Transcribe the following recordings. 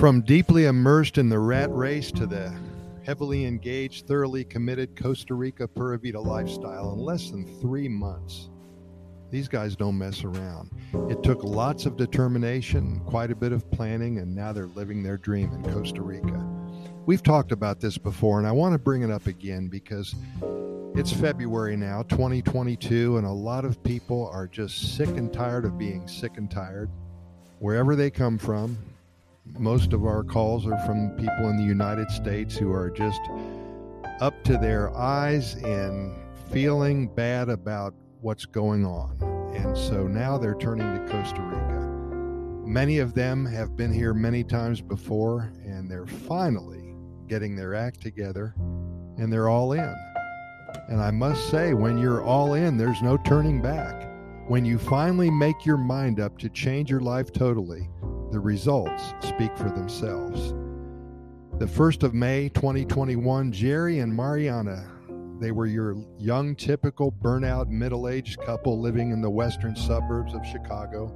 From deeply immersed in the rat race to the heavily engaged, thoroughly committed Costa Rica Pura Vida lifestyle in less than three months. These guys don't mess around. It took lots of determination, quite a bit of planning, and now they're living their dream in Costa Rica. We've talked about this before, and I want to bring it up again because it's February now, 2022, and a lot of people are just sick and tired of being sick and tired, wherever they come from. Most of our calls are from people in the United States who are just up to their eyes in feeling bad about what's going on. And so now they're turning to Costa Rica. Many of them have been here many times before, and they're finally getting their act together and they're all in. And I must say, when you're all in, there's no turning back. When you finally make your mind up to change your life totally, the results speak for themselves. The 1st of May 2021, Jerry and Mariana they were your young, typical burnout, middle aged couple living in the western suburbs of Chicago.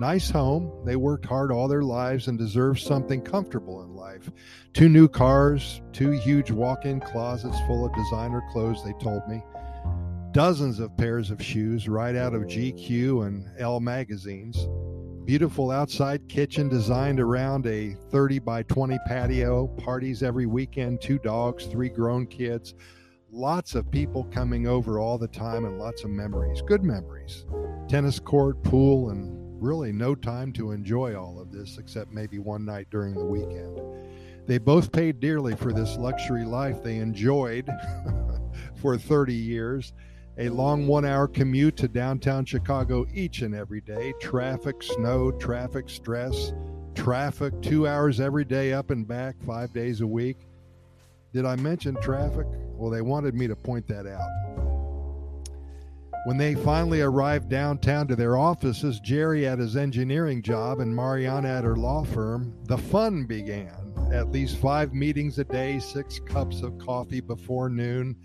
Nice home. They worked hard all their lives and deserved something comfortable in life. Two new cars, two huge walk in closets full of designer clothes, they told me. Dozens of pairs of shoes right out of GQ and Elle magazines. Beautiful outside kitchen designed around a 30 by 20 patio. Parties every weekend, two dogs, three grown kids lots of people coming over all the time and lots of memories, good memories. Tennis court, pool, and really no time to enjoy all of this except maybe one night during the weekend. They both paid dearly for this luxury life they enjoyed for 30 years. A long one hour commute to downtown Chicago each and every day, traffic, snow, traffic stress, traffic, two hours every day up and back, five days a week. Did I mention traffic? Well, they wanted me to point that out. When they finally arrived downtown to their offices, Jerry at his engineering job and Mariana at her law firm, the fun began. At least five meetings a day, six cups of coffee before noon,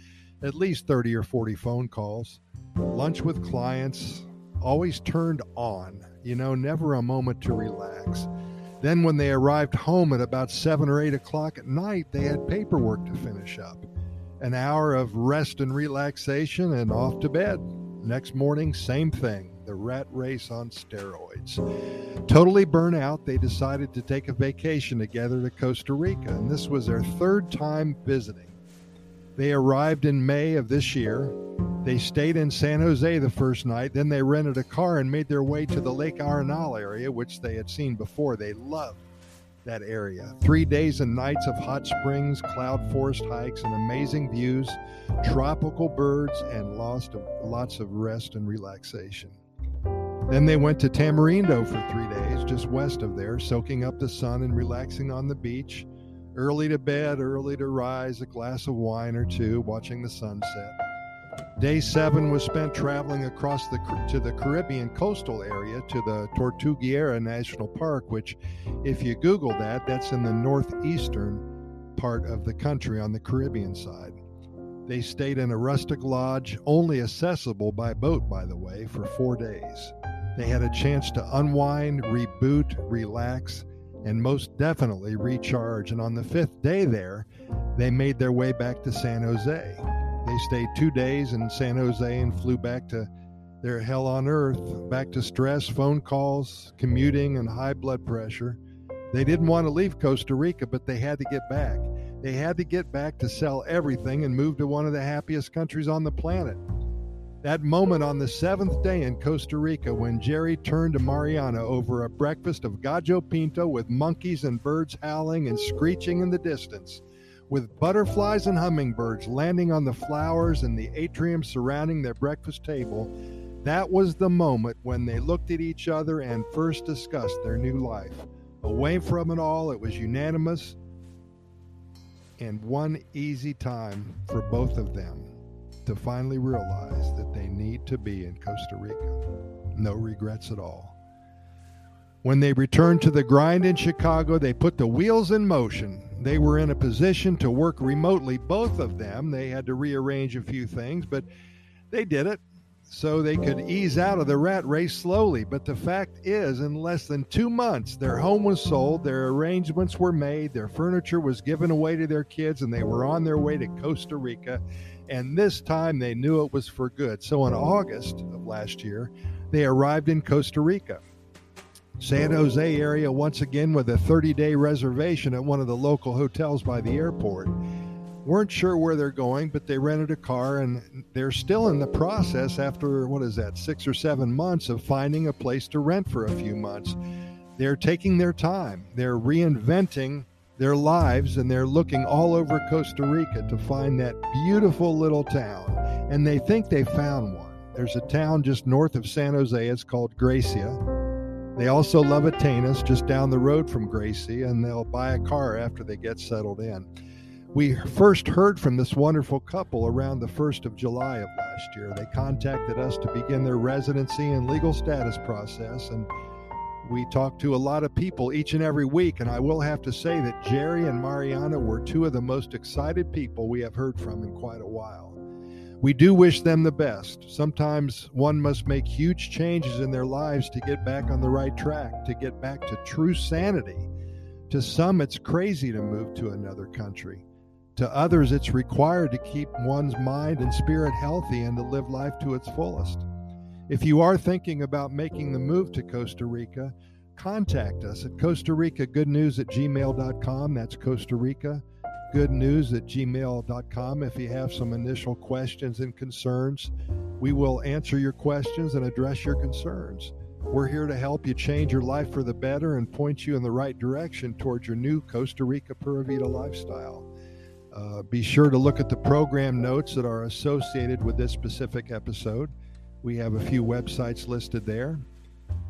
at least 30 or 40 phone calls, lunch with clients, always turned on, you know, never a moment to relax. Then, when they arrived home at about seven or eight o'clock at night, they had paperwork to finish up. An hour of rest and relaxation, and off to bed. Next morning, same thing the rat race on steroids. Totally burnt out, they decided to take a vacation together to Costa Rica, and this was their third time visiting. They arrived in May of this year. They stayed in San Jose the first night. Then they rented a car and made their way to the Lake Arenal area, which they had seen before. They loved that area. Three days and nights of hot springs, cloud forest hikes, and amazing views, tropical birds, and lots of, lots of rest and relaxation. Then they went to Tamarindo for three days, just west of there, soaking up the sun and relaxing on the beach. Early to bed, early to rise, a glass of wine or two, watching the sunset. Day seven was spent traveling across the to the Caribbean coastal area to the Tortuguero National Park, which, if you Google that, that's in the northeastern part of the country on the Caribbean side. They stayed in a rustic lodge, only accessible by boat, by the way, for four days. They had a chance to unwind, reboot, relax, and most definitely recharge. And on the fifth day there, they made their way back to San Jose. They stayed two days in San Jose and flew back to their hell on earth, back to stress, phone calls, commuting, and high blood pressure. They didn't want to leave Costa Rica, but they had to get back. They had to get back to sell everything and move to one of the happiest countries on the planet. That moment on the seventh day in Costa Rica when Jerry turned to Mariana over a breakfast of gallo pinto with monkeys and birds howling and screeching in the distance with butterflies and hummingbirds landing on the flowers in the atrium surrounding their breakfast table, that was the moment when they looked at each other and first discussed their new life. Away from it all, it was unanimous and one easy time for both of them to finally realize that they need to be in Costa Rica. No regrets at all. When they returned to the grind in Chicago, they put the wheels in motion. They were in a position to work remotely, both of them. They had to rearrange a few things, but they did it. So they could ease out of the rat race slowly. But the fact is, in less than two months, their home was sold, their arrangements were made, their furniture was given away to their kids, and they were on their way to Costa Rica. And this time they knew it was for good. So in August of last year, they arrived in Costa Rica. San Jose area once again with a 30 day reservation at one of the local hotels by the airport weren't sure where they're going, but they rented a car and they're still in the process after what is that, six or seven months of finding a place to rent for a few months. They're taking their time, they're reinventing their lives, and they're looking all over Costa Rica to find that beautiful little town. And they think they found one. There's a town just north of San Jose, it's called Grecia. They also love Atenas, just down the road from Grecia, and they'll buy a car after they get settled in. We first heard from this wonderful couple around the 1st of July of last year. They contacted us to begin their residency and legal status process, and we talked to a lot of people each and every week. And I will have to say that Jerry and Mariana were two of the most excited people we have heard from in quite a while. We do wish them the best. Sometimes one must make huge changes in their lives to get back on the right track, to get back to true sanity. To some, it's crazy to move to another country. To others, it's required to keep one's mind and spirit healthy and to live life to its fullest. If you are thinking about making the move to Costa Rica, contact us at Costa Rica Good News at gmail.com. That's Costa Rica Good News at gmail.com. If you have some initial questions and concerns, we will answer your questions and address your concerns. We're here to help you change your life for the better and point you in the right direction towards your new Costa Rica Pura Vida lifestyle. Uh, be sure to look at the program notes that are associated with this specific episode. We have a few websites listed there.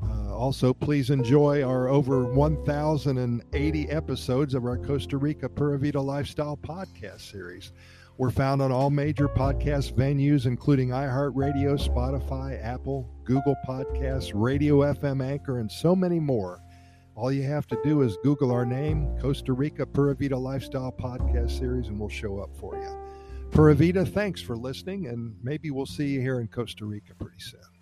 Uh, also, please enjoy our over 1,080 episodes of our Costa Rica Pura Vida Lifestyle podcast series. We're found on all major podcast venues, including iHeartRadio, Spotify, Apple, Google Podcasts, Radio FM Anchor, and so many more. All you have to do is Google our name, Costa Rica Pura Vida Lifestyle Podcast Series, and we'll show up for you. Pura Vida, thanks for listening, and maybe we'll see you here in Costa Rica pretty soon.